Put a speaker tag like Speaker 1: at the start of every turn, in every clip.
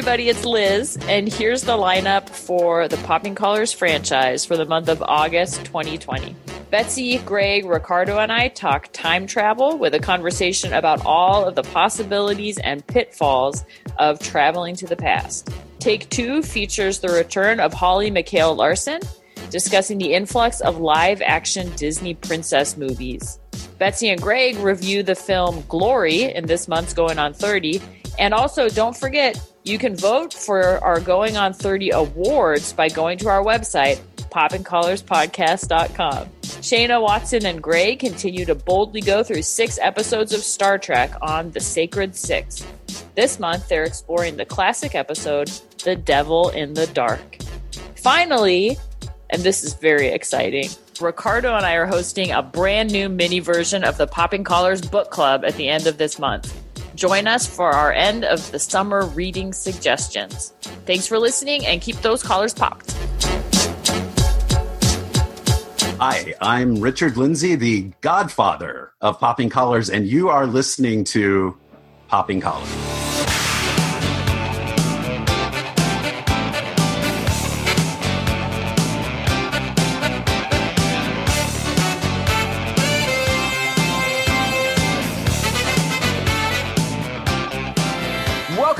Speaker 1: everybody, it's Liz, and here's the lineup for the Popping Collars franchise for the month of August 2020. Betsy, Greg, Ricardo, and I talk time travel with a conversation about all of the possibilities and pitfalls of traveling to the past. Take two features the return of Holly McHale Larson, discussing the influx of live action Disney princess movies. Betsy and Greg review the film Glory in this month's Going on 30. And also, don't forget, you can vote for our Going on 30 awards by going to our website, poppingcollarspodcast.com. Shayna Watson and Gray continue to boldly go through six episodes of Star Trek on The Sacred Six. This month, they're exploring the classic episode, The Devil in the Dark. Finally, and this is very exciting, Ricardo and I are hosting a brand new mini version of the Popping Collars Book Club at the end of this month. Join us for our end of the summer reading suggestions. Thanks for listening and keep those collars popped.
Speaker 2: Hi, I'm Richard Lindsay, the godfather of Popping Collars, and you are listening to Popping Collars.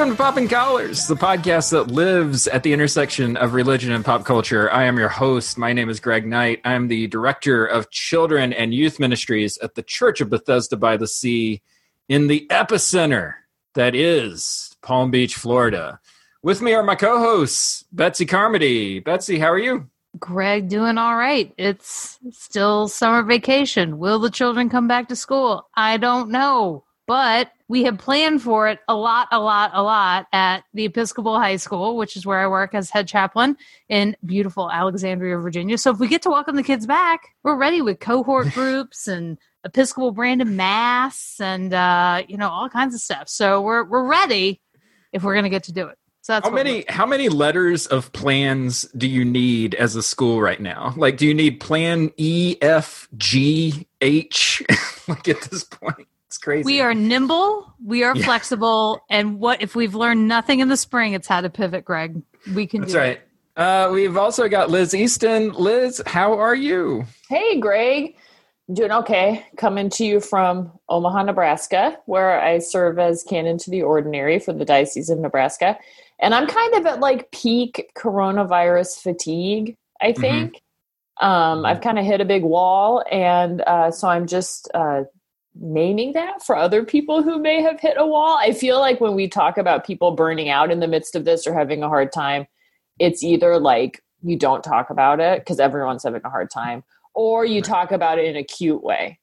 Speaker 3: Welcome to Popping Collars, the podcast that lives at the intersection of religion and pop culture. I am your host. My name is Greg Knight. I'm the director of children and youth ministries at the Church of Bethesda by the Sea in the epicenter that is Palm Beach, Florida. With me are my co hosts, Betsy Carmody. Betsy, how are you?
Speaker 4: Greg doing all right. It's still summer vacation. Will the children come back to school? I don't know. But we have planned for it a lot, a lot, a lot at the Episcopal High School, which is where I work as head chaplain in beautiful Alexandria, Virginia. So if we get to welcome the kids back, we're ready with cohort groups and Episcopal branded mass and uh, you know all kinds of stuff. So we're we're ready if we're going to get to do it. So that's
Speaker 3: how many how many letters of plans do you need as a school right now? Like, do you need Plan E, F, G, H? like at this point. It's crazy.
Speaker 4: We are nimble, we are yeah. flexible, and what if we've learned nothing in the spring? It's how to pivot, Greg. We can.
Speaker 3: That's right. Uh, we've also got Liz Easton. Liz, how are you?
Speaker 1: Hey, Greg. Doing okay. Coming to you from Omaha, Nebraska, where I serve as canon to the ordinary for the Diocese of Nebraska. And I'm kind of at like peak coronavirus fatigue, I mm-hmm. think. Mm-hmm. Um, I've kind of hit a big wall. And uh, so I'm just uh, naming that for other people who may have hit a wall. I feel like when we talk about people burning out in the midst of this or having a hard time, it's either like you don't talk about it because everyone's having a hard time, or you talk about it in a cute way.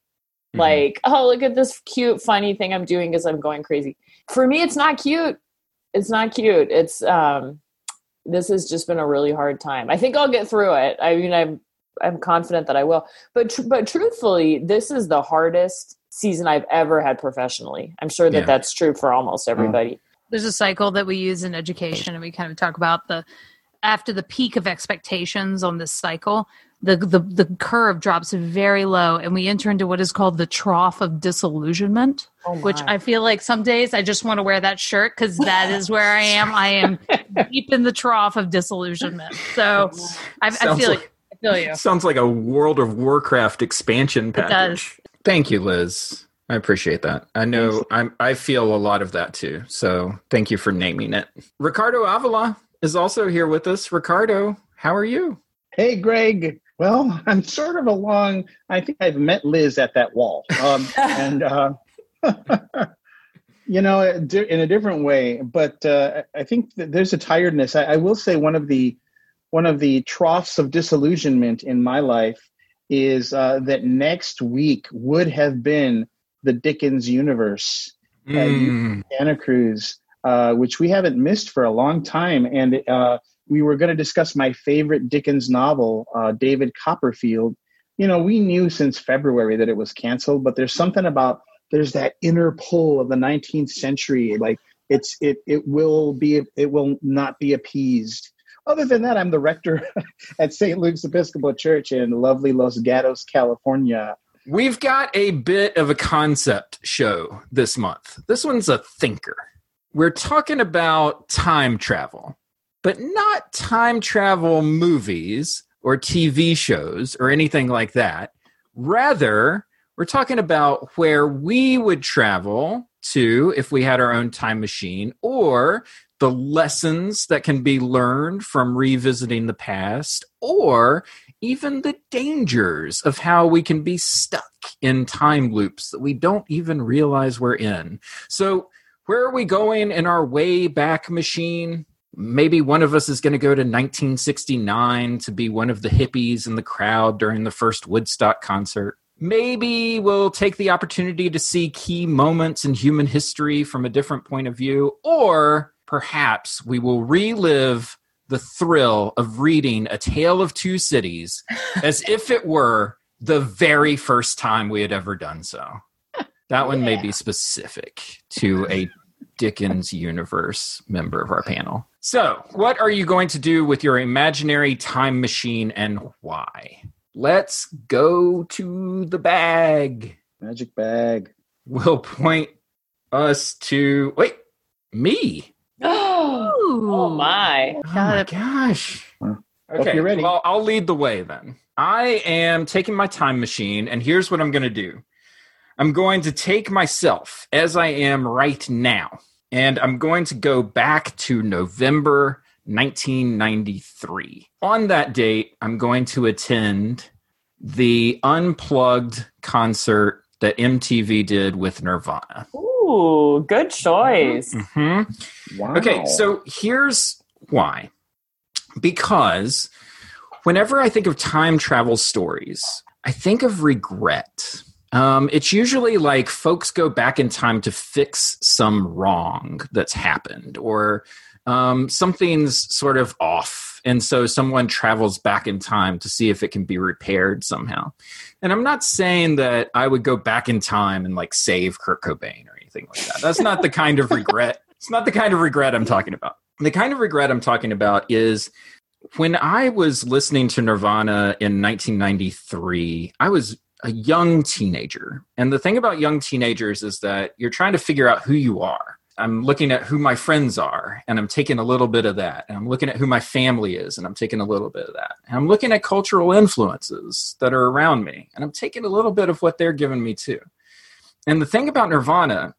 Speaker 1: Mm-hmm. Like, oh, look at this cute, funny thing I'm doing because I'm going crazy. For me, it's not cute. It's not cute. It's, um, this has just been a really hard time. I think I'll get through it. I mean, I'm, I'm confident that I will. But, tr- but truthfully, this is the hardest season I've ever had professionally. I'm sure that yeah. that's true for almost everybody.
Speaker 4: There's a cycle that we use in education, and we kind of talk about the after the peak of expectations on this cycle. The, the the curve drops very low and we enter into what is called the trough of disillusionment oh which i feel like some days i just want to wear that shirt because that is where i am i am deep in the trough of disillusionment so I, I, feel like, I feel you
Speaker 3: sounds like a world of warcraft expansion package Thank you, Liz. I appreciate that. I know I'm, I feel a lot of that too. So thank you for naming it. Ricardo Avila is also here with us. Ricardo, how are you?
Speaker 5: Hey, Greg. Well, I'm sort of along. I think I've met Liz at that wall. Um, and, uh, you know, in a different way. But uh, I think there's a tiredness. I, I will say one of the one of the troughs of disillusionment in my life is uh, that next week would have been the Dickens universe mm. at Santa Cruz, uh, which we haven't missed for a long time. And uh, we were going to discuss my favorite Dickens novel, uh, David Copperfield. You know, we knew since February that it was canceled, but there's something about there's that inner pull of the 19th century, like it's it it will be it will not be appeased other than that, I'm the rector at St. Luke's Episcopal Church in lovely Los Gatos, California.
Speaker 3: We've got a bit of a concept show this month. This one's a thinker. we're talking about time travel, but not time travel movies or TV shows or anything like that. Rather, we're talking about where we would travel to if we had our own time machine or the lessons that can be learned from revisiting the past or even the dangers of how we can be stuck in time loops that we don't even realize we're in. So, where are we going in our way back machine? Maybe one of us is going to go to 1969 to be one of the hippies in the crowd during the first Woodstock concert. Maybe we'll take the opportunity to see key moments in human history from a different point of view, or perhaps we will relive the thrill of reading A Tale of Two Cities as if it were the very first time we had ever done so. That one may be specific to a Dickens universe member of our panel. So, what are you going to do with your imaginary time machine and why? Let's go to the bag.
Speaker 5: Magic bag.
Speaker 3: We'll point us to wait, me.
Speaker 1: Oh my.
Speaker 3: Oh my gosh.
Speaker 5: Well,
Speaker 3: Okay,
Speaker 5: you're ready.
Speaker 3: well, I'll lead the way then. I am taking my time machine, and here's what I'm going to do I'm going to take myself as I am right now, and I'm going to go back to November 1993. On that date, I'm going to attend the unplugged concert that MTV did with Nirvana.
Speaker 1: Ooh, good choice.
Speaker 3: hmm
Speaker 5: Wow.
Speaker 3: Okay, so here's why. Because whenever I think of time travel stories, I think of regret. Um, it's usually like folks go back in time to fix some wrong that's happened, or um, something's sort of off. And so someone travels back in time to see if it can be repaired somehow. And I'm not saying that I would go back in time and like save Kurt Cobain or anything like that. That's not the kind of regret. It's not the kind of regret I'm talking about. The kind of regret I'm talking about is when I was listening to Nirvana in 1993, I was a young teenager. And the thing about young teenagers is that you're trying to figure out who you are. I'm looking at who my friends are, and I'm taking a little bit of that. And I'm looking at who my family is, and I'm taking a little bit of that. And I'm looking at cultural influences that are around me, and I'm taking a little bit of what they're giving me too. And the thing about Nirvana,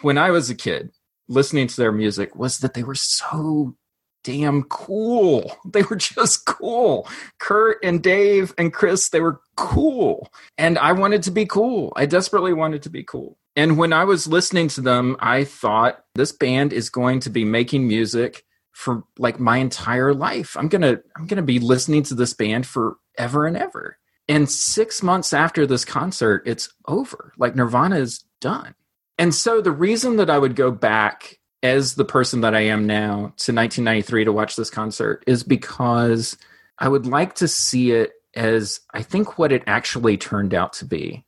Speaker 3: when I was a kid, listening to their music, was that they were so damn cool. They were just cool. Kurt and Dave and Chris, they were cool. And I wanted to be cool. I desperately wanted to be cool. And when I was listening to them, I thought this band is going to be making music for like my entire life. I'm going to I'm going to be listening to this band forever and ever. And 6 months after this concert, it's over. Like Nirvana is done. And so the reason that I would go back as the person that I am now to 1993 to watch this concert is because I would like to see it as I think what it actually turned out to be,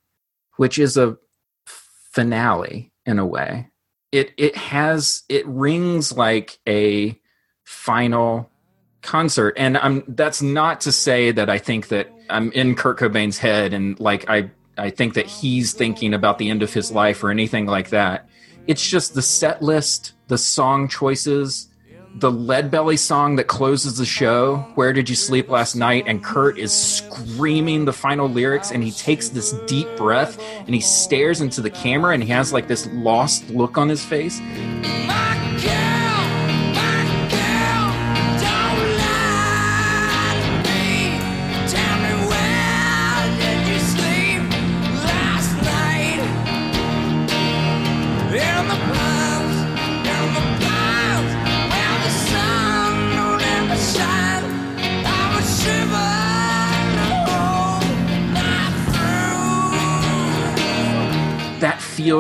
Speaker 3: which is a finale in a way. It it has it rings like a final concert and I'm that's not to say that I think that I'm in Kurt Cobain's head and like I I think that he's thinking about the end of his life or anything like that. It's just the set list, the song choices, the Lead Belly song that closes the show, Where Did You Sleep Last Night? And Kurt is screaming the final lyrics and he takes this deep breath and he stares into the camera and he has like this lost look on his face.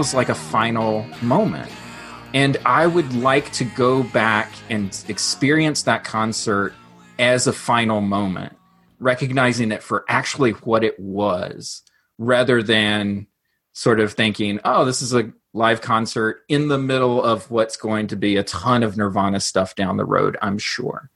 Speaker 3: Feels like a final moment. And I would like to go back and experience that concert as a final moment, recognizing it for actually what it was, rather than sort of thinking, oh, this is a live concert in the middle of what's going to be a ton of Nirvana stuff down the road, I'm sure.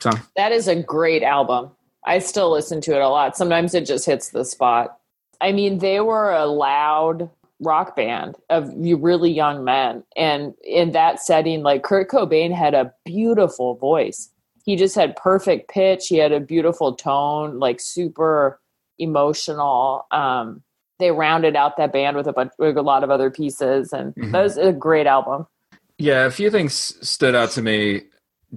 Speaker 3: So,
Speaker 1: That is a great album. I still listen to it a lot. Sometimes it just hits the spot. I mean, they were a loud, rock band of you really young men. And in that setting, like Kurt Cobain had a beautiful voice. He just had perfect pitch. He had a beautiful tone, like super emotional. Um, they rounded out that band with a bunch with a lot of other pieces and
Speaker 3: Mhm.
Speaker 1: that was a great album.
Speaker 3: Yeah, a few things stood out to me,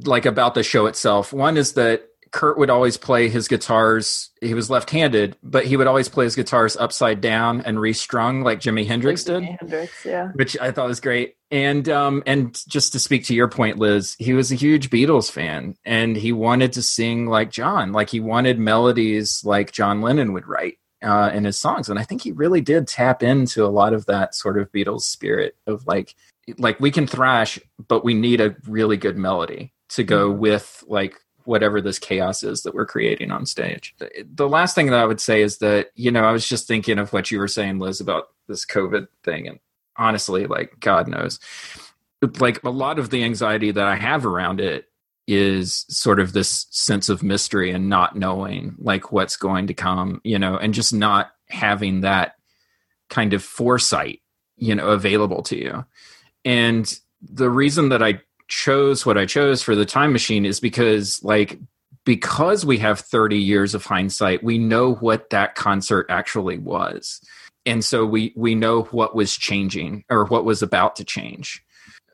Speaker 3: like about the show itself. One is that Kurt would always play his guitars. He was left-handed, but he would always play his guitars upside down and restrung, like Jimi Hendrix
Speaker 1: Like
Speaker 3: did,
Speaker 1: Hendrix, yeah.
Speaker 3: which I thought was great. And um, and just to speak to your point, Liz, he was a huge Beatles fan, and he wanted to sing like John, like he wanted melodies like John Lennon would write uh, in his songs. And I think he really did tap into a lot of that sort of Beatles spirit of like like we can thrash, but we need a really good melody to go with like whatever this chaos is that we're creating on stage. The, last thing that I would say is that, you know, I was just thinking of what you were saying, Liz, about this COVID thing. And honestly, like, God knows, like a lot of the anxiety that I have around it is sort of this sense of mystery and not knowing like what's going to come, you know, and just not having that kind of foresight, you know, available to you. And the reason that I chose what I chose for the time machine is because like because we have 30 years of hindsight, we know what that concert actually was. And so we we know what was changing or what was about to change.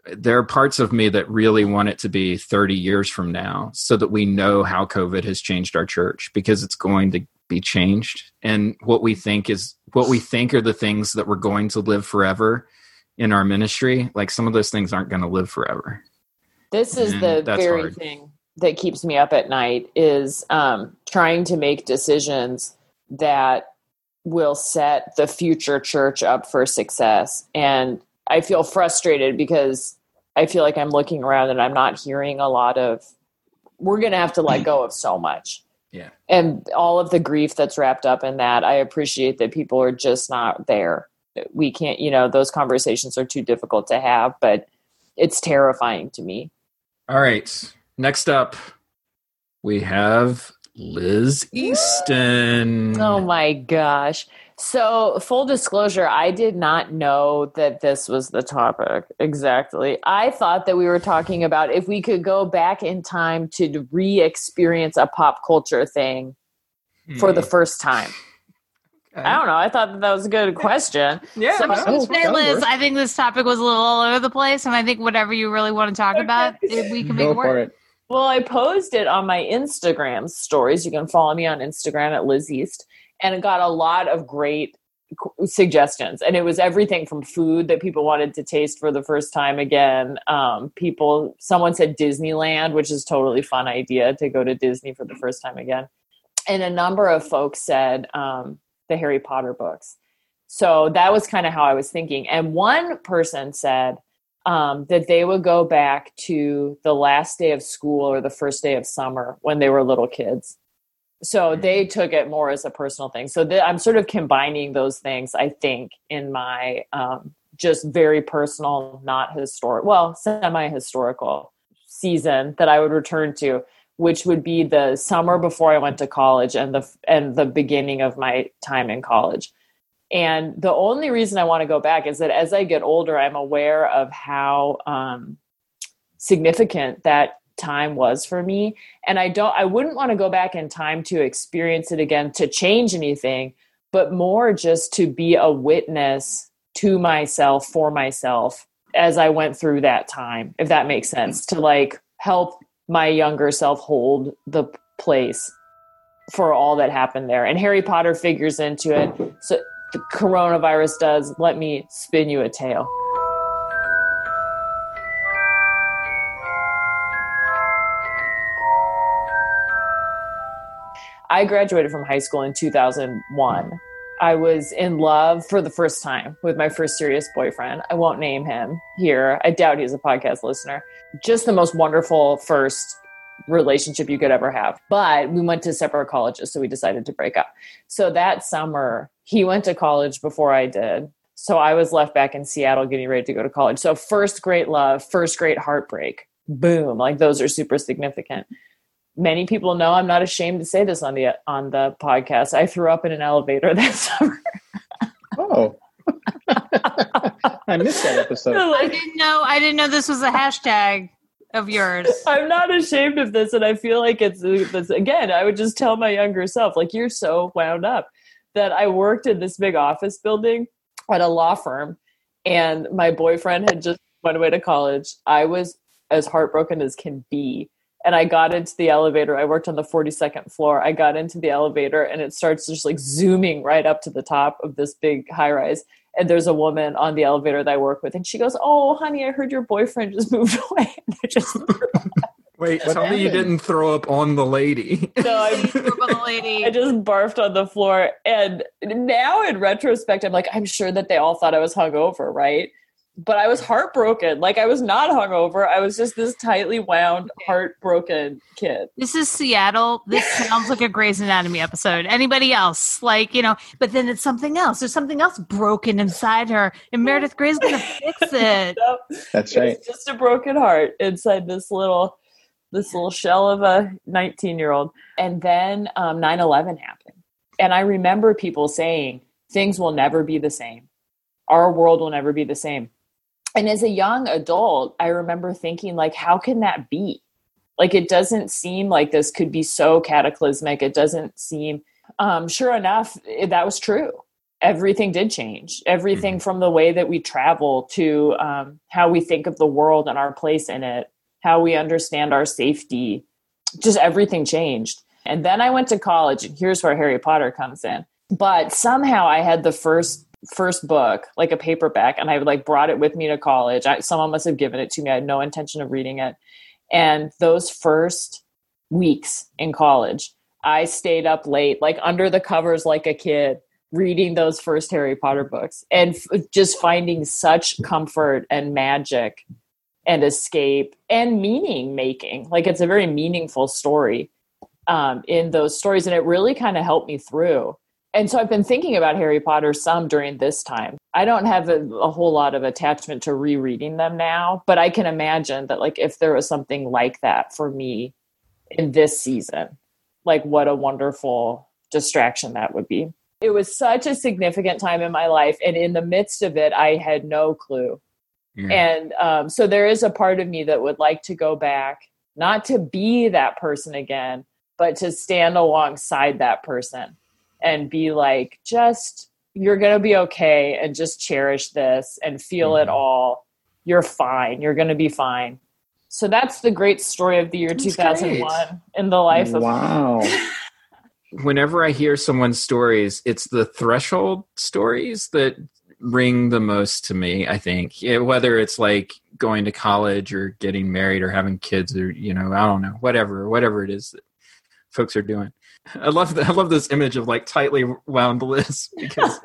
Speaker 3: There are parts of me that really want it to be 30 years from now so that we know how COVID has changed our church because it's going to be changed. And what we think is what we think are the things that we're going to live forever in our ministry. Like some of those things aren't going to live forever.
Speaker 1: This is
Speaker 3: And
Speaker 1: the very
Speaker 3: hard.
Speaker 1: thing that keeps me up at night is um, trying to make decisions that will set the future church up for success. And I feel frustrated because I feel like I'm looking around and I'm not hearing a lot of, we're going to have to let go of so much.
Speaker 3: Yeah.
Speaker 1: And all of the grief that's wrapped up in that, I appreciate that people are just not there. We can't, you know, those conversations are too difficult to have, but it's terrifying to me.
Speaker 3: All right. Next up, we have Liz Easton.
Speaker 1: Oh my gosh. So, full disclosure, I did not know that this was the topic exactly. I thought that we were talking about if we could go back in time to re experience a pop culture thing for the hmm. first time. I don't know. I thought that, that was a good question.
Speaker 3: Yeah.
Speaker 1: So-
Speaker 3: no,
Speaker 5: Oh,
Speaker 4: Hey,
Speaker 5: that
Speaker 4: Liz. I think this topic was a little all over the place, and I think whatever you really want to talk about, we can make
Speaker 5: Go
Speaker 4: it work.
Speaker 5: for it.
Speaker 1: Well, I posed it on my Instagram stories. You can follow me on Instagram at Liz East, and it got a lot of great suggestions. And it was everything from food that people wanted to taste for the first time again. Um, people, someone said Disneyland, which is totally fun idea to go to Disney for the first time again. And a number of folks said um, the Harry Potter books. So that was kind of how I was thinking. And one person said, um, that they would go back to the last day of school or the first day of summer when they were little kids. So they took it more as a personal thing. So th- I'm sort of combining those things, I think, in my um, just very personal, not historic, well, semi historical season that I would return to, which would be the summer before I went to college and the and the beginning of my time in college. And the only reason I want to go back is that as I get older, I'm aware of how um, significant that time was for me. And I don't, I wouldn't want to go back in time to experience it again to change anything, but more just to be a witness to myself for myself as I went through that time, if that makes sense, to like help my younger self hold the place for all that happened there. And Harry Potter figures into it. So the coronavirus does. Let me spin you a tale. I graduated from high school in 2001. I was in love for the first time with my first serious boyfriend. I won't name him here. I doubt he's a podcast listener. Just the most wonderful first relationship you could ever have. But we went to separate colleges, so we decided to break up. So that summer, he went to college before I did. So I was left back in Seattle getting ready to go to college. So first great love, first great heartbreak. Boom. Like those are super significant. Many people know I'm not ashamed to say this on the on the podcast. I threw up in an elevator that summer.
Speaker 5: Oh, I missed that episode.
Speaker 4: I didn't know. I didn't know this was a hashtag of yours.
Speaker 1: I'm not ashamed of this, and I feel like it's, it's again. I would just tell my younger self, like you're so wound up that I worked in this big office building at a law firm, and my boyfriend had just went away to college. I was as heartbroken as can be. And I got into the elevator. I worked on the 42nd floor. I got into the elevator and it starts just like zooming right up to the top of this big high rise. And there's a woman on the elevator that I work with. And she goes, Oh, honey, I heard your boyfriend just moved away. And I just,
Speaker 3: Wait,
Speaker 5: What
Speaker 3: tell me you didn't throw up on the lady.
Speaker 1: so I,
Speaker 4: Group of the lady.
Speaker 1: I just barfed on the floor. And now in retrospect, I'm like, I'm sure that they all thought I was hungover, right? But I was heartbroken. Like I was not hungover. I was just this tightly wound, heartbroken kid.
Speaker 4: This is Seattle. This sounds like a Grey's Anatomy episode. Anybody else? Like, you know, but then it's something else. There's something else broken inside her, and Meredith Grey's going to fix it.
Speaker 1: So
Speaker 5: That's right.
Speaker 1: was just a broken heart inside this little this little shell of a 19 year old. And then um, 9-11 happened. And I remember people saying, things will never be the same. Our world will never be the same. And as a young adult, I remember thinking, like, how can that be? Like, it doesn't seem like this could be so cataclysmic. It doesn't seem, um, sure enough, it- that was true. Everything did change. Everything from the way that we travel to um, how we think of the world and our place in it, how we understand our safety, just everything changed. And then I went to college, and here's where Harry Potter comes in. But somehow I had the first first book, like a paperback, and I like brought it with me to college. I, someone must have given it to me. I had no intention of reading it. And those first weeks in college, I stayed up late, like under the covers, like a kid, reading those first Harry Potter books and f- just finding such comfort and magic and escape and meaning making. Like it's a very meaningful story um, in those stories, and it really kind of helped me through. And so I've been thinking about Harry Potter some during this time. I don't have a, a whole lot of attachment to rereading them now, but I can imagine that, like, if there was something like that for me in this season, like, what a wonderful distraction that would be. It was such a significant time in my life. And in the midst of it, I had no clue.
Speaker 3: Yeah.
Speaker 1: And um, so there is a part of me that would like to go back, not to be that person again, but to stand alongside that person and be like, just, you're going to be okay and just cherish this and feel it
Speaker 3: Mhm.
Speaker 1: all. You're fine. You're going to be fine. So that's the great story of the year
Speaker 3: That's
Speaker 1: 2001 in the life of
Speaker 5: wow.
Speaker 3: Whenever I hear someone's stories, it's the threshold stories that ring the most to me, I think. Yeah, whether it's like going to college or getting married or having kids or, you know, I don't know, whatever, whatever it is that folks are doing. I love the, I love this image of like tightly wound Liz because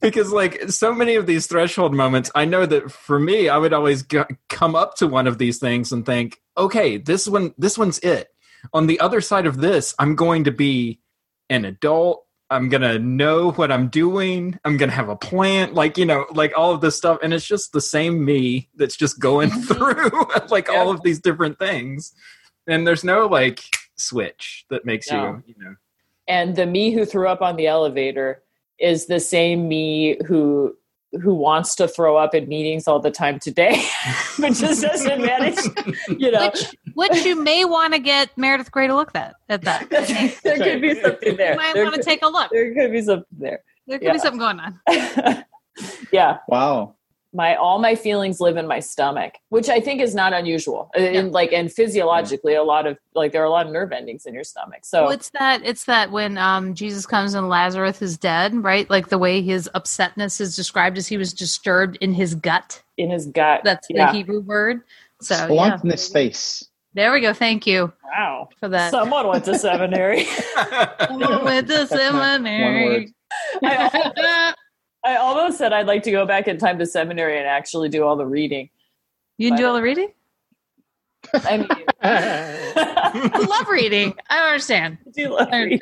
Speaker 3: because like so many of these threshold moments, I know that for me, I would always go, come up to one of these things and think, okay, this one, this one's it. On the other side of this, I'm going to be an adult. I'm gonna know what I'm doing. I'm gonna have a plan, like you know, like all of this stuff, and it's just the same me that's just going mm-hmm. through like all of these different things, and there's no like switch that makes
Speaker 1: No.
Speaker 3: you, you know,
Speaker 1: and the me who threw up on the elevator is the same me who who wants to throw up in meetings all the time today but just doesn't manage you know
Speaker 4: Which, which you may want to get Meredith Grey to look at at that.
Speaker 1: there could be something there
Speaker 4: You might
Speaker 1: there,
Speaker 4: want to take a look.
Speaker 1: there could be something there
Speaker 4: There could
Speaker 1: yeah.
Speaker 4: be something going on.
Speaker 1: yeah
Speaker 5: Wow.
Speaker 1: My all my feelings live in my stomach which i think is not unusual and like and physiologically a lot of like there are a lot of nerve endings in your stomach so
Speaker 4: Well, it's that it's that when um, Jesus comes and Lazarus is dead, right? Like the way his upsetness is described as he was disturbed in his gut.
Speaker 1: in his gut
Speaker 4: That's
Speaker 1: yeah.
Speaker 4: the Hebrew word. So yeah,
Speaker 5: in his face.
Speaker 4: there we go. Thank you
Speaker 1: wow
Speaker 4: for that.
Speaker 1: someone went to seminary
Speaker 4: With the
Speaker 5: One
Speaker 4: seminary.
Speaker 1: I, I almost said I'd like to go back in time to seminary and actually do all the reading.
Speaker 4: you can do all the reading.
Speaker 1: I mean,
Speaker 4: I love reading. I don't understand.
Speaker 1: I do love reading.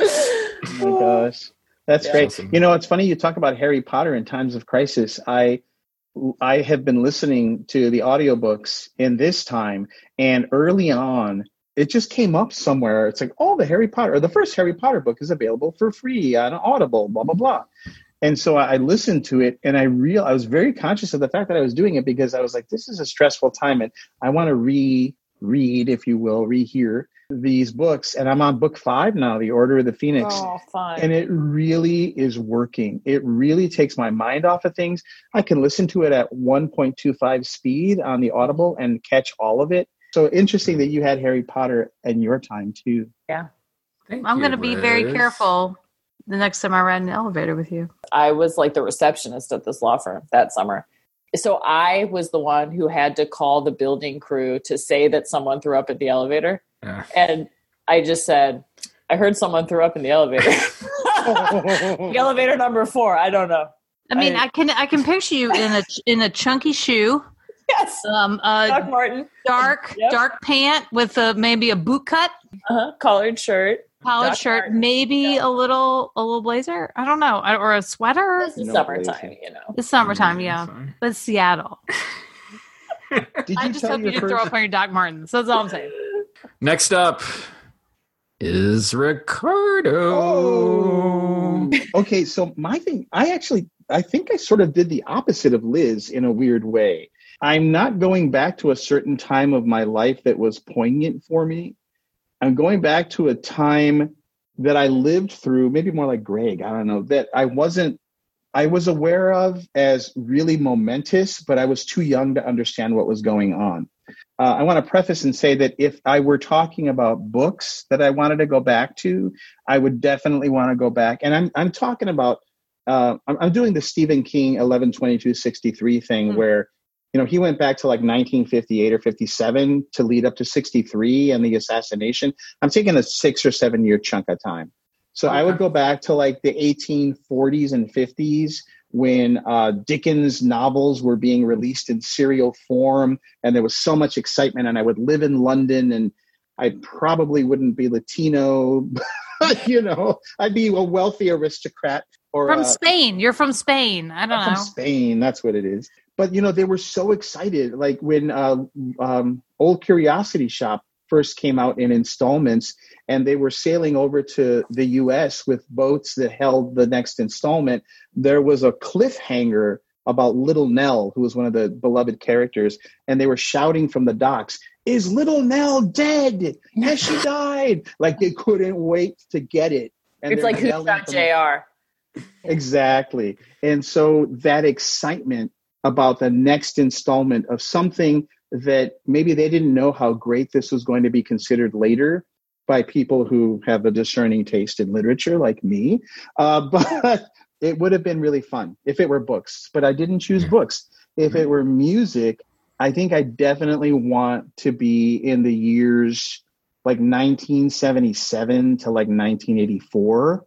Speaker 5: Oh my gosh. That's
Speaker 1: Yeah.
Speaker 5: great.
Speaker 3: Awesome.
Speaker 5: You know, it's funny you talk about Harry Potter in times of crisis. I I have been listening to the audiobooks in this time and early on it just came up somewhere. It's like, oh, the Harry Potter or the first Harry Potter book is available for free on Audible, blah blah blah. And so I listened to it and I real I was very conscious of the fact that I was doing it because I was like, this is a stressful time and I want to re read, if you will, rehear these books. And I'm on book five now, The Order of the Phoenix.
Speaker 1: Oh, fun.
Speaker 5: And it really is working. It really takes my mind off of things. I can listen to it at 1.25 speed on the Audible and catch all of it. So interesting that you had Harry Potter in your time too.
Speaker 3: Thank
Speaker 4: I'm
Speaker 3: you,
Speaker 4: going to be very careful the next time I ride an elevator with you.
Speaker 1: I was like the receptionist at this law firm that summer. So I was the one who had to call the building crew to say that someone threw up at the elevator.
Speaker 3: Yeah.
Speaker 1: And I just said, I heard someone threw up in the elevator. the elevator number four. I don't know.
Speaker 4: I mean,
Speaker 1: I-
Speaker 4: I, can I can picture you in a in a chunky shoe,
Speaker 1: Yes.
Speaker 4: um, a
Speaker 1: Doc Marten.
Speaker 4: dark
Speaker 1: Yep.
Speaker 4: dark pant with a maybe a boot cut,
Speaker 1: Uh-huh. Collared shirt.
Speaker 4: Collared
Speaker 1: Doc
Speaker 4: shirt,
Speaker 1: Marten.
Speaker 4: maybe
Speaker 1: Yeah.
Speaker 4: a little a little blazer. I don't know, or a sweater.
Speaker 1: This is
Speaker 5: No
Speaker 1: summertime,
Speaker 5: blazer.
Speaker 1: you know.
Speaker 4: It's summertime,
Speaker 3: Mm,
Speaker 4: yeah,
Speaker 3: fine.
Speaker 4: but Seattle.
Speaker 5: Did
Speaker 4: I
Speaker 5: you
Speaker 4: just
Speaker 5: tell
Speaker 4: hope you
Speaker 5: your
Speaker 4: didn't throw up on your Doc Martens. That's all I'm saying.
Speaker 3: Next up is Ricardo.
Speaker 5: Oh. Okay, so my thing, I actually, I think I sort of did the opposite of Liz in a weird way. I'm not going back to a certain time of my life that was poignant for me. I'm going back to a time that I lived through, maybe more like Greg, I don't know, that I wasn't, I was aware of as really momentous, but I was too young to understand what was going on. Uh, I want to preface and say that if I were talking about books that I wanted to go back to, I would definitely want to go back. And I'm I'm talking about uh, I'm, I'm doing the Stephen King 11 22 63 thing
Speaker 4: Hmm.
Speaker 5: where you know he went back to like 1958 or 57 to lead up to 63 and the assassination. I'm taking a six or seven year chunk of time. So I would go back to like the 1840s and 50s when uh, Dickens novels were being released in serial form, and there was so much excitement. And I would live in London, and I probably wouldn't be Latino, you know, I'd be a wealthy aristocrat or
Speaker 4: From
Speaker 5: uh,
Speaker 4: Spain, you're from Spain. I don't know.
Speaker 5: from
Speaker 4: know.
Speaker 5: Spain. That's what it is. But you know, they were so excited. Like when uh, um, Old Curiosity Shop first came out in installments, and they were sailing over to the U.S. with boats that held the next installment. There was a cliffhanger about Little Nell, who was one of the beloved characters, and they were shouting from the docks, "Is Little Nell dead? Has she died?" Like they couldn't wait to get it. And
Speaker 1: It's like who
Speaker 5: yelling
Speaker 1: shot
Speaker 5: from the-
Speaker 1: JR?
Speaker 5: Exactly. And so that excitement about the next installment of something that maybe they didn't know how great this was going to be considered later by people who have a discerning taste in literature like me. Uh, but it would have been really fun if it were books, but I didn't choose books. If it were music, I think I definitely want to be in the years like 1977 to like 1984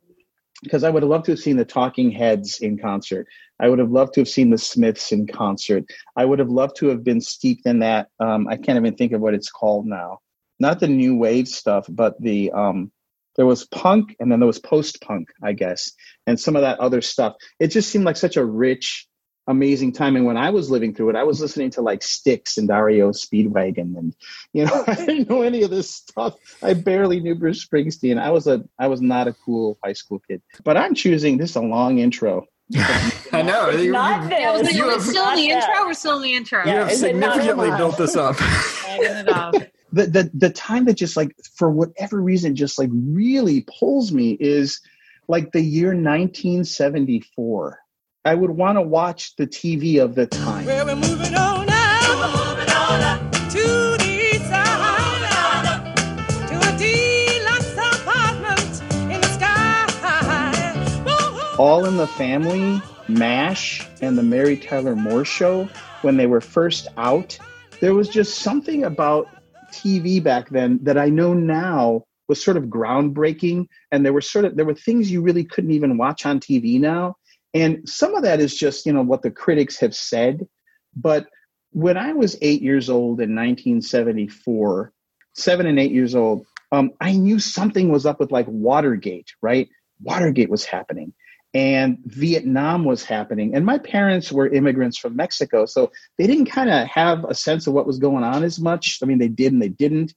Speaker 5: because I would have loved to have seen the Talking Heads in concert. I would have loved to have seen the Smiths in concert. I would have loved to have been steeped in that. Um, I can't even think of what it's called now. Not the new wave stuff, but the um, there was punk and then there was post punk, I guess, and some of that other stuff. It just seemed like such a rich, amazing time. And when I was living through it, I was listening to like Styx and REO Speedwagon, and you know, I didn't know any of this stuff. I barely knew Bruce Springsteen. I was a I was not a cool high school kid. But I'm choosing this is a long intro.
Speaker 3: I know.
Speaker 1: It's
Speaker 3: You,
Speaker 1: not this.
Speaker 4: Yeah, was it-
Speaker 3: You
Speaker 4: we're still in the
Speaker 1: Not
Speaker 4: intro. We're still in the intro.
Speaker 3: you have
Speaker 1: is it not
Speaker 3: significantly built this up.
Speaker 4: Dragging
Speaker 5: the, the the time that just like for whatever reason just like really pulls me is like the year 1974 i would want to watch the tv of the time
Speaker 6: Well, we're moving on now. We're moving on to the east side. To a deluxe apartment in the sky. Woo-hoo.
Speaker 5: all in the family mash and the mary tyler moore show when they were first out there was just something about tv back then that i know now was sort of groundbreaking and there were sort of there were things you really couldn't even watch on tv now and some of that is just you know what the critics have said. But when i was eight years old in 1974 seven and eight years old um, i knew something was up with like watergate right? Watergate was happening. And vietnam was happening. And my parents were immigrants from mexico so they didn't kind of have a sense of what was going on as much. I mean they did and they didn't.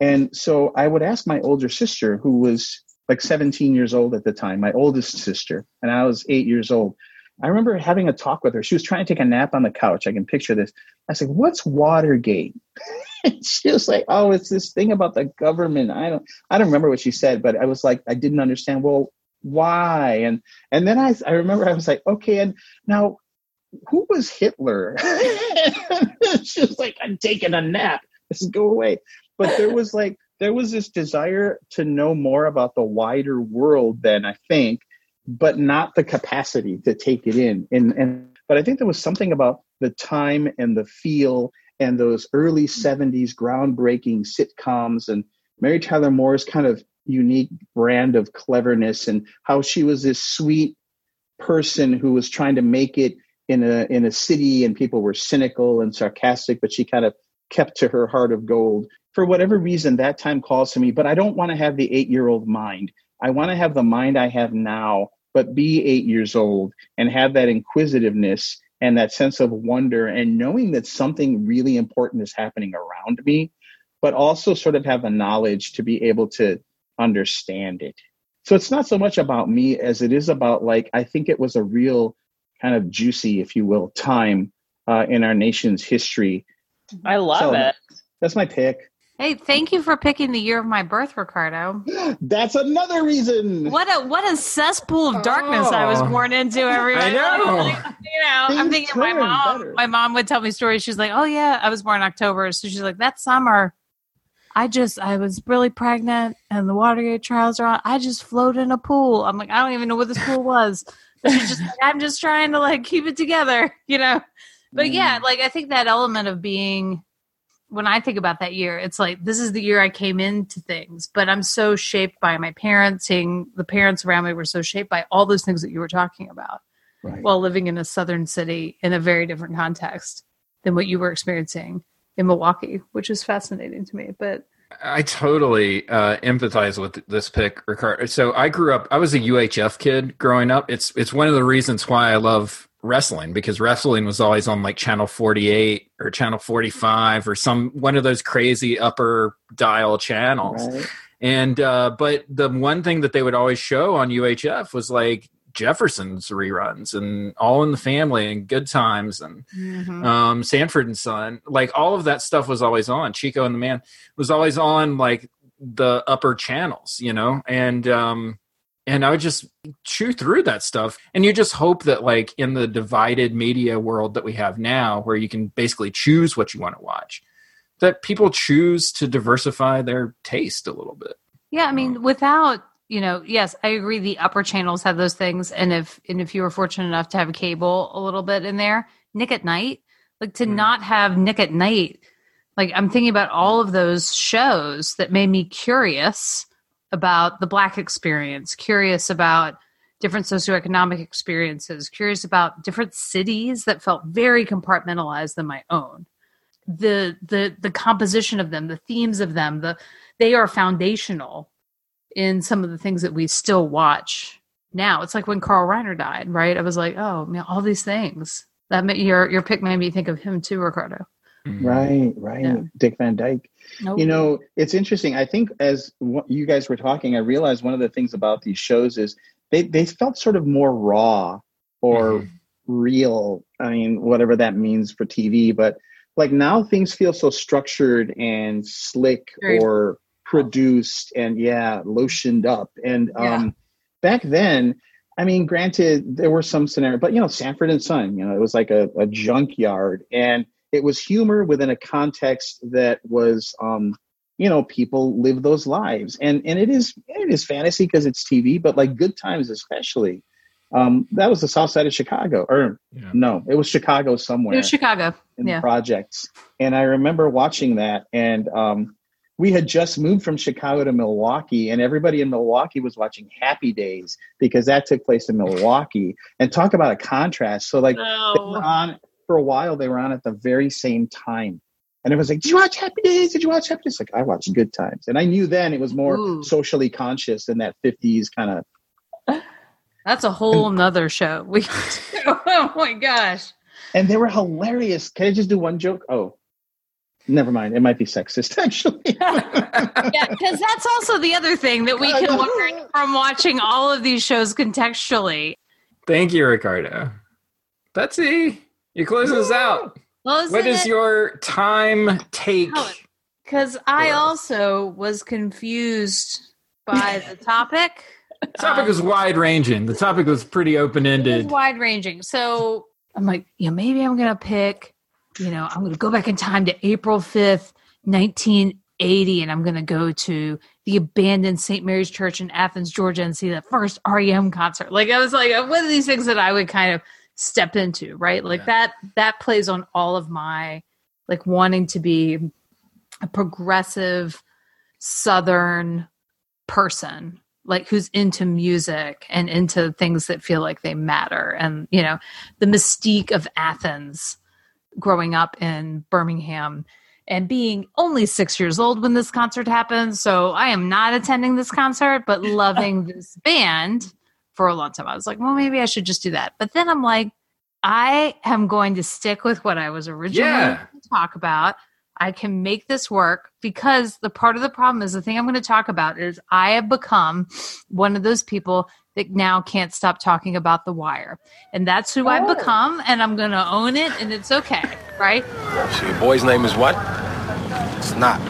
Speaker 5: And so i would ask my older sister who was like 17 years old at the time, my oldest sister, and I was eight years old. I remember having a talk with her. She was trying to take a nap on the couch. I can picture this. I said, "What's Watergate?" she was like, "Oh, it's this thing about the government." I don't, I don't remember what she said, but I was like, I didn't understand. Well, why? And and then I, I remember I was like, okay, and now who was Hitler? she was like, I'm taking a nap. Just go away. But there was like there was this desire to know more about the wider world than I think, but not the capacity to take it in. And and but I think there was something about the time and the feel and those early 70s groundbreaking sitcoms and Mary Tyler Moore's kind of unique brand of cleverness and how she was this sweet person who was trying to make it in a in a city and people were cynical and sarcastic but she kind of kept to her heart of gold for whatever reason that time calls to me but i don't want to have the 8 year old mind i want to have the mind i have now but be 8 years old and have that inquisitiveness and that sense of wonder and knowing that something really important is happening around me but also sort of have the knowledge to be able to understand it so it's not so much about me as it is about like i think it was a real kind of juicy, if you will, time uh, in our nation's history.
Speaker 1: I love
Speaker 5: So-
Speaker 1: it.
Speaker 5: That's my pick.
Speaker 4: Hey, thank you for picking the year of my birth, Ricardo.
Speaker 5: That's another reason.
Speaker 4: What a what a cesspool of darkness I was
Speaker 3: Oh.
Speaker 4: born into. Everyone,
Speaker 3: I know.
Speaker 4: Like, you know, I'm thinking my mom.
Speaker 5: better.
Speaker 4: My mom would tell me stories. She's like, "Oh yeah, I was born in October." So she's like, "That summer, I just I was really pregnant, and the Watergate trials are on. I just floated in a pool. I'm like, I don't even know what this pool was. She's just like, I'm just trying to like keep it together, you know. But
Speaker 5: Mm.
Speaker 4: yeah, like I think that element of being when I think about that year, it's like this is the year I came into things, but I'm so shaped by my parents, seeing the parents around me were so shaped by all those things that you were talking about
Speaker 5: Right.
Speaker 4: while living in a southern city in a very different context than what you were experiencing in Milwaukee, which is fascinating to me. But
Speaker 3: I totally uh, empathize with this pick, Ricardo. So I grew up. I was a UHF kid growing up. It's it's one of the reasons why I love wrestling because wrestling was always on like channel 48 or channel 45 or some one of those crazy upper dial channels.
Speaker 5: Right.
Speaker 3: And uh, but the one thing that they would always show on UHF was like Jeffersons reruns and All in the Family and Good Times and um, Sanford and Son. Like all of that stuff was always on. Chico and the Man was always on like the upper channels, you know, and um, and I would just chew through that stuff. And you just hope that like in the divided media world that we have now, where you can basically choose what you want to watch, that people choose to diversify their taste a little bit.
Speaker 4: Yeah, I mean, without you know, yes, I agree. The upper channels have those things, and if and if you were fortunate enough to have cable a little bit in there, Nick at Night, like to
Speaker 3: Mm.
Speaker 4: not have Nick at Night, like I'm thinking about all of those shows that made me curious about the Black experience, curious about different socioeconomic experiences, curious about different cities that felt very compartmentalized than my own. The the the composition of them, the themes of them, the they are foundational in some of the things that we still watch now. It's like when Carl Reiner died, right? I was like, oh, man, all these things. That made, your your pick made me think of him too, Ricardo. Mm-hmm.
Speaker 5: Right, right.
Speaker 4: Yeah.
Speaker 5: Dick Van Dyke.
Speaker 4: Nope.
Speaker 5: You know, it's interesting. I think as what you guys were talking, I realized one of the things about these shows is they, they felt sort of more raw or
Speaker 3: Mhm.
Speaker 5: real. I mean, whatever that means for TV, but like now things feel so structured and slick
Speaker 4: Very-
Speaker 5: or produced and yeah, lotioned up. And
Speaker 4: Yeah.
Speaker 5: um, back then, I mean, granted, there were some scenarios, but you know, Sanford and Son, you know, it was like a, a junkyard and it was humor within a context that was, um, you know, people live those lives. And, and it is, it is fantasy because it's TV, but like good times, especially, um, that was the South side of Chicago or
Speaker 3: Yeah.
Speaker 5: no, it was Chicago somewhere
Speaker 4: it was Chicago.
Speaker 5: in
Speaker 4: Yeah.
Speaker 5: the projects. And I remember watching that and um, we had just moved from Chicago to Milwaukee and everybody in Milwaukee was watching Happy Days because that took place in Milwaukee. And talk about a contrast. So like they were on for a while they were on at the very same time. And it was like, Did you watch Happy Days? Did you watch Happy Days? Like, I watched Good Times. And I knew then it was more
Speaker 4: Ooh.
Speaker 5: socially conscious than that 50s kind of
Speaker 4: that's a whole nother show. We, oh my gosh.
Speaker 5: and they were hilarious. Can I just do one joke? Oh. Never mind. It might be sexist, actually.
Speaker 4: yeah, because that's also the other thing that we can learn from watching all of these shows contextually.
Speaker 3: Thank you, Ricardo. Betsy, you close us out.
Speaker 4: Well,
Speaker 3: What is your time take?
Speaker 4: Because I also was confused by the topic.
Speaker 3: The topic was um, wide ranging. The topic was pretty open ended.
Speaker 4: wide ranging. So I'm like, you know, maybe I'm gonna pick, you know, I'm gonna go back in time to April 5th, 1980, and I'm gonna go to the abandoned St. Mary's Church in Athens, Georgia, and see the first REM concert. Like I was like, one of these things that I would kind of step into, right? Like
Speaker 3: Yeah.
Speaker 4: that that plays on all of my like wanting to be a progressive southern person like who's into music and into things that feel like they matter and you know the mystique of athens growing up in birmingham and being only six years old when this concert happened so i am not attending this concert but loving this band for a long time i was like well maybe i should just do that but then i'm like i am going to stick with what i was originally
Speaker 3: Yeah.
Speaker 4: going to talk about I can make this work because the part of the problem is the thing I'm going to talk about is I have become one of those people that now can't stop talking about the wire. And that's who I've
Speaker 1: Oh.
Speaker 4: become and I'm going to own it and it's okay, right?
Speaker 7: So your boy's name is what? Snot.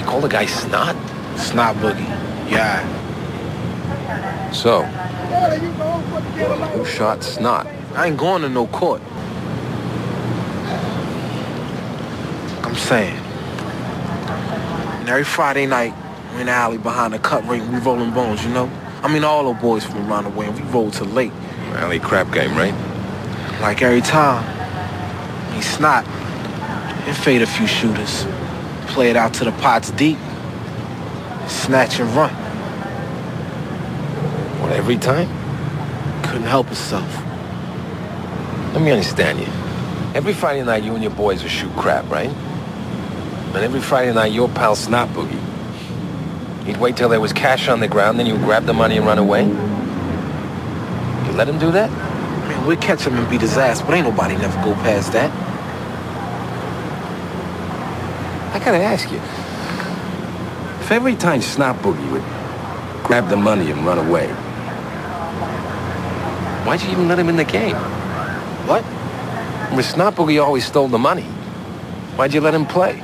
Speaker 7: You call the guy Snot?
Speaker 8: Snot Boogie. Yeah.
Speaker 7: So, who shot Snot?
Speaker 8: I ain't going to no court. I'm saying. And every Friday night, we in the alley behind the Cut Rate, we rolling bones, you know? I mean, all the boys from around the way, and we roll till late.
Speaker 7: Alley crap game, right?
Speaker 8: Like every time, he snot and fade a few shooters. Play it out to the pots deep. Snatch and run.
Speaker 7: What, every time?
Speaker 8: Couldn't help himself.
Speaker 7: Let me understand you. Every Friday night, you and your boys would shoot crap, right? And every Friday night, your pal Snot Boogie. He'd wait till there was cash on the ground, then you'd grab the money and run away? You let him do that?
Speaker 8: Man, we'd catch him and beat his ass, but ain't nobody never go past that.
Speaker 7: I gotta ask you. If every time Snot Boogie would grab the money and run away, why'd you even let him in the game?
Speaker 8: What?
Speaker 7: With Snot always stole the money. Why'd you let him play?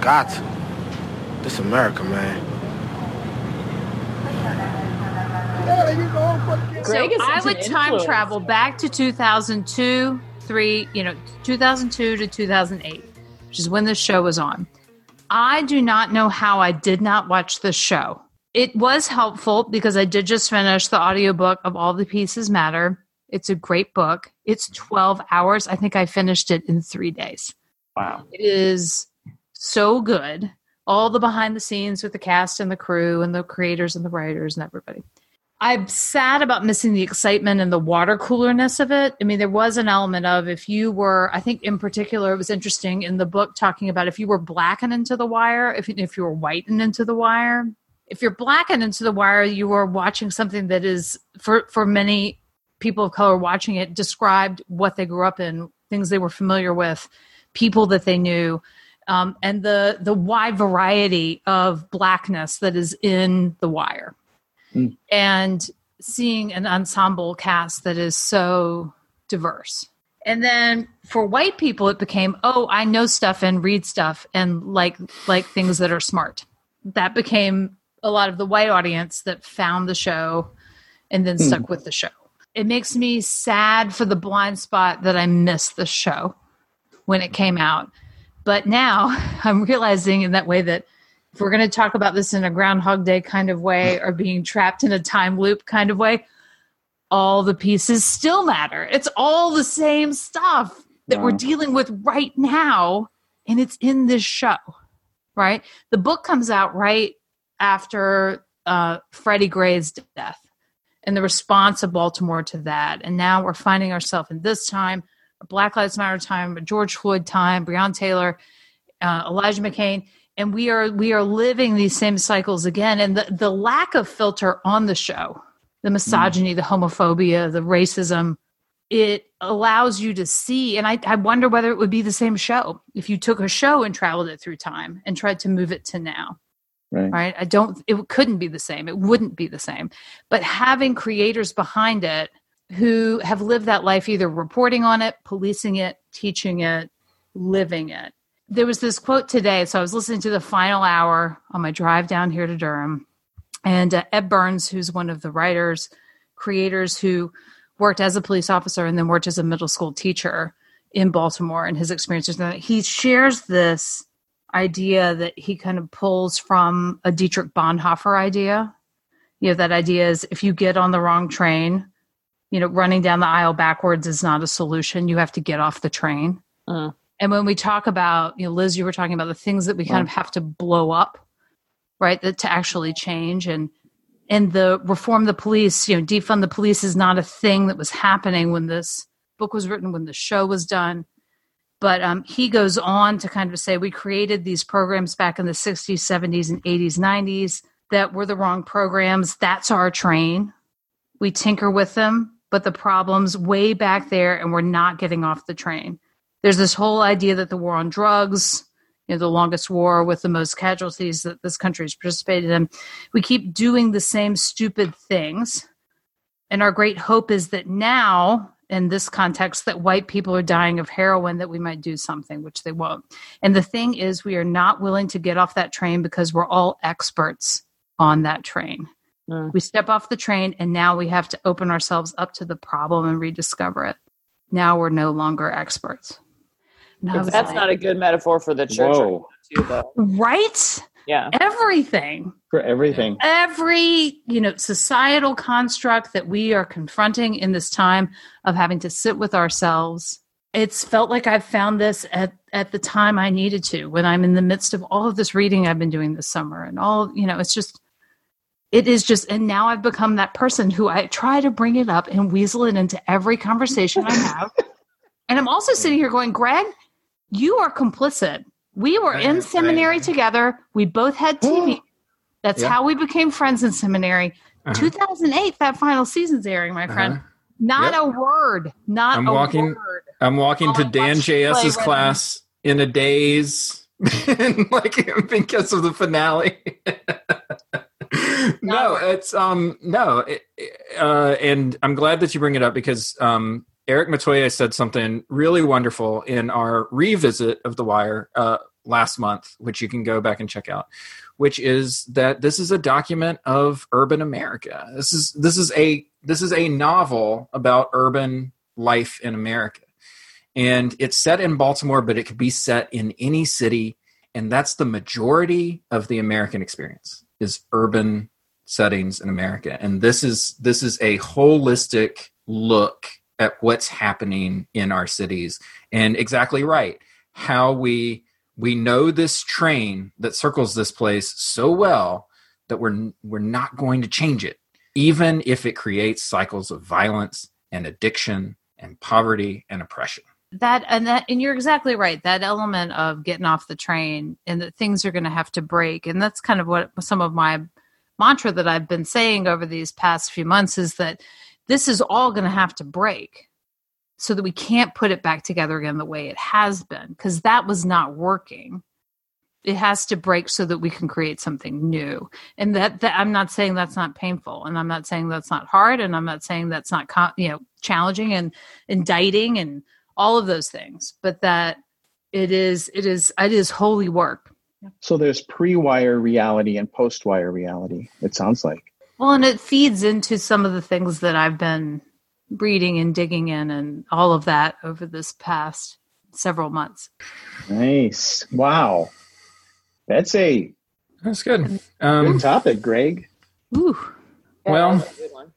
Speaker 8: Got to. This America, man.
Speaker 1: Greg
Speaker 4: so I would time
Speaker 1: influence.
Speaker 4: travel back to 2002, 3, you know, 2002 to 2008, which is when the show was on. I do not know how I did not watch this show. It was helpful because I did just finish the audiobook of All the Pieces Matter. It's a great book. It's 12 hours. I think I finished it in 3 days.
Speaker 1: Wow.
Speaker 4: It is so good. All the behind the scenes with the cast and the crew and the creators and the writers and everybody. I'm sad about missing the excitement and the water coolerness of it. I mean, there was an element of if you were, I think in particular, it was interesting in the book talking about if you were black and into the wire, if, if you were white and into the wire. If you're black and into the wire, you are watching something that is, for, for many people of color watching it, described what they grew up in, things they were familiar with, people that they knew, um, and the the wide variety of blackness that is in The Wire,
Speaker 5: Mm.
Speaker 4: and seeing an ensemble cast that is so diverse. And then for white people, it became, oh, I know stuff and read stuff and like like things that are smart. That became a lot of the white audience that found the show and then hmm. stuck with the show. It makes me sad for the blind spot that I missed the show when it came out. But now I'm realizing in that way that if we're going to talk about this in a Groundhog Day kind of way or being trapped in a time loop kind of way, all the pieces still matter. It's all the same stuff that we're dealing with right now, and it's in this show, right? The book comes out right after uh, Freddie Gray's death and the response of Baltimore to that. And now we're finding ourselves in this time, a Black Lives Matter time, George Floyd time, Breonna Taylor, uh, Elijah McClain, and we are we are living these same cycles again. And the the lack of filter on the show, the misogyny, the homophobia, the racism, it allows you to see and I, I wonder whether it would be the same show if you took a show and traveled it through time and tried to move it to now
Speaker 5: Right.
Speaker 4: right? I don't it couldn't be the same. It wouldn't be the same. But having creators behind it who have lived that life either reporting on it policing it teaching it living it. There was this quote today. So i was listening to the final hour on my drive down here to durham. And uh, ed burns who's one of the writers creators who worked as a police officer and then worked as a middle school teacher in baltimore and his experiences, he shares this idea that he kind of pulls from a Dietrich Bonhoeffer idea. You know, that idea is if you get on the wrong train, you know, running down the aisle backwards is not a solution. You have to get off the train.
Speaker 1: Mm.
Speaker 4: And when we talk about, you know, Liz, you were talking about the things that we kind of have to blow up, right? That to actually change and and the reform the police, you know, defund the police is not a thing that was happening when this book was written, when the show was done but um, he goes on to kind of say we created these programs back in the 60s 70s and 80s 90s that were the wrong programs. That's our train. We tinker with them but the problems way back there and we're not getting off the train. There's this whole idea that the war on drugs you know the longest war with the most casualties that this country has participated in we keep doing the same stupid things. And our great hope is that now in this context that white people are dying of heroin that we might do something which they won't. And the thing is we are not willing to get off that train because we're all experts on that train.
Speaker 1: Mm.
Speaker 4: we step off the train and now we have to open ourselves up to the problem and rediscover it. Now we're no longer experts. And I was
Speaker 1: That's
Speaker 4: like,
Speaker 1: not a good metaphor for the church, too, though.
Speaker 4: right
Speaker 1: Yeah.
Speaker 4: everything
Speaker 5: For everything.
Speaker 4: every you know societal construct that we are confronting in this time of having to sit with ourselves it's felt like i've found this at at the time i needed to when i'm in the midst of all of this reading i've been doing this summer and all you know it's just it is just and now i've become that person who i try to bring it up and weasel it into every conversation i have and i'm also sitting here going greg you are complicit we were in seminary together we both had tv that's
Speaker 3: Yeah.
Speaker 4: how we became friends in seminary.
Speaker 3: Uh-huh.
Speaker 4: 2008, that final season's airing, my friend.
Speaker 3: Uh-huh.
Speaker 4: Not
Speaker 3: Yep.
Speaker 4: a word. Not
Speaker 3: I'm
Speaker 4: a
Speaker 3: walking-
Speaker 4: word.
Speaker 3: I'm walking
Speaker 4: Oh,
Speaker 3: to Dan JS's class in a daze, like because of the finale. no, it's um no, it, uh, and I'm glad that you bring it up because um Eric Matoya said something really wonderful in our revisit of The Wire uh, last month, which you can go back and check out. Which is that this is a document of urban America. This is this is a this is a novel about urban life in America and it's set in Baltimore, but it could be set in any city, and that's the majority of the American experience is urban settings in America. And this is this is a holistic look at what's happening in our cities. And exactly right, how we we know this train that circles this place so well that we're we're not going to change it, even if it creates cycles of violence and addiction and poverty and oppression.
Speaker 4: That and that and you're exactly right. That element of getting off the train and that things are going to have to break, and that's kind of what some of my mantra that I've been saying over these past few months is that this is all going to have to break so that we can't put it back together again the way it has been because that was not working it has to break so that we can create something new and that, that i'm not saying that's not painful and i'm not saying that's not hard and i'm not saying that's not you know challenging and indicting and all of those things but that it is it is it is holy work
Speaker 5: So there's pre-wire reality and post-wire reality. It sounds like.
Speaker 4: Well and it feeds into some of the things that i've been reading and digging in and all of that over this past several months
Speaker 5: Nice. Wow. That's a
Speaker 3: That's good.
Speaker 5: good
Speaker 3: Um,
Speaker 5: topic, Greg.
Speaker 4: Ooh.
Speaker 1: Yeah,
Speaker 3: Well-
Speaker 1: that's a good one.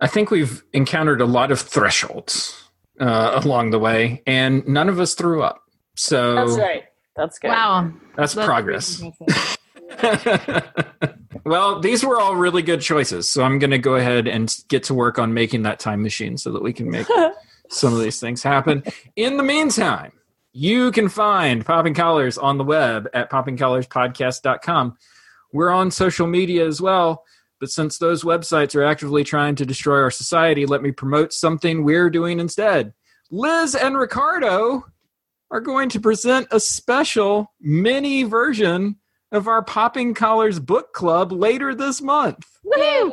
Speaker 3: I think we've encountered a lot of thresholds uh, along the way, and none of us threw up. So
Speaker 1: That's right. That's good.
Speaker 4: wow
Speaker 3: that's
Speaker 4: That's
Speaker 3: progress. well, these were all really good choices. So I'm going to go ahead and get to work on making that time machine so that we can make some of these things happen. In the meantime, you can find Popping Collars on the web at poppingcollarspodcast.com. We're on social media as well. But since those websites are actively trying to destroy our society, let me promote something we're doing instead. Liz and Ricardo are going to present a special mini version of our Popping Collars book club later this month.
Speaker 4: Woohoo!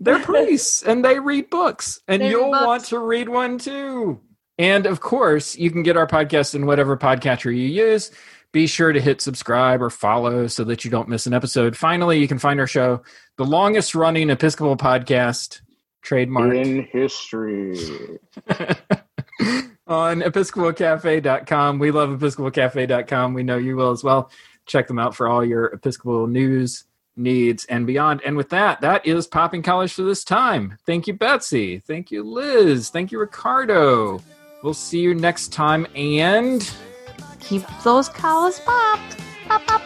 Speaker 3: They're priests and they read books, and
Speaker 4: They read
Speaker 3: you'll
Speaker 4: books.
Speaker 3: want to read one too. And of course, you can get our podcast in whatever podcatcher you use. Be sure to hit subscribe or follow so that you don't miss an episode. Finally, you can find our show, the longest running Episcopal podcast, trademark
Speaker 5: In history.
Speaker 3: on episcopalcafe.com. We love episcopalcafe.com. We know you will as well. Check them out for all your Episcopal news, needs, and beyond. And with that, that is Popping Collars for this time. Thank you, Betsy. Thank you, Liz. Thank you, Ricardo. We'll see you next time. And
Speaker 4: Keep those collars popped. Pop, pop,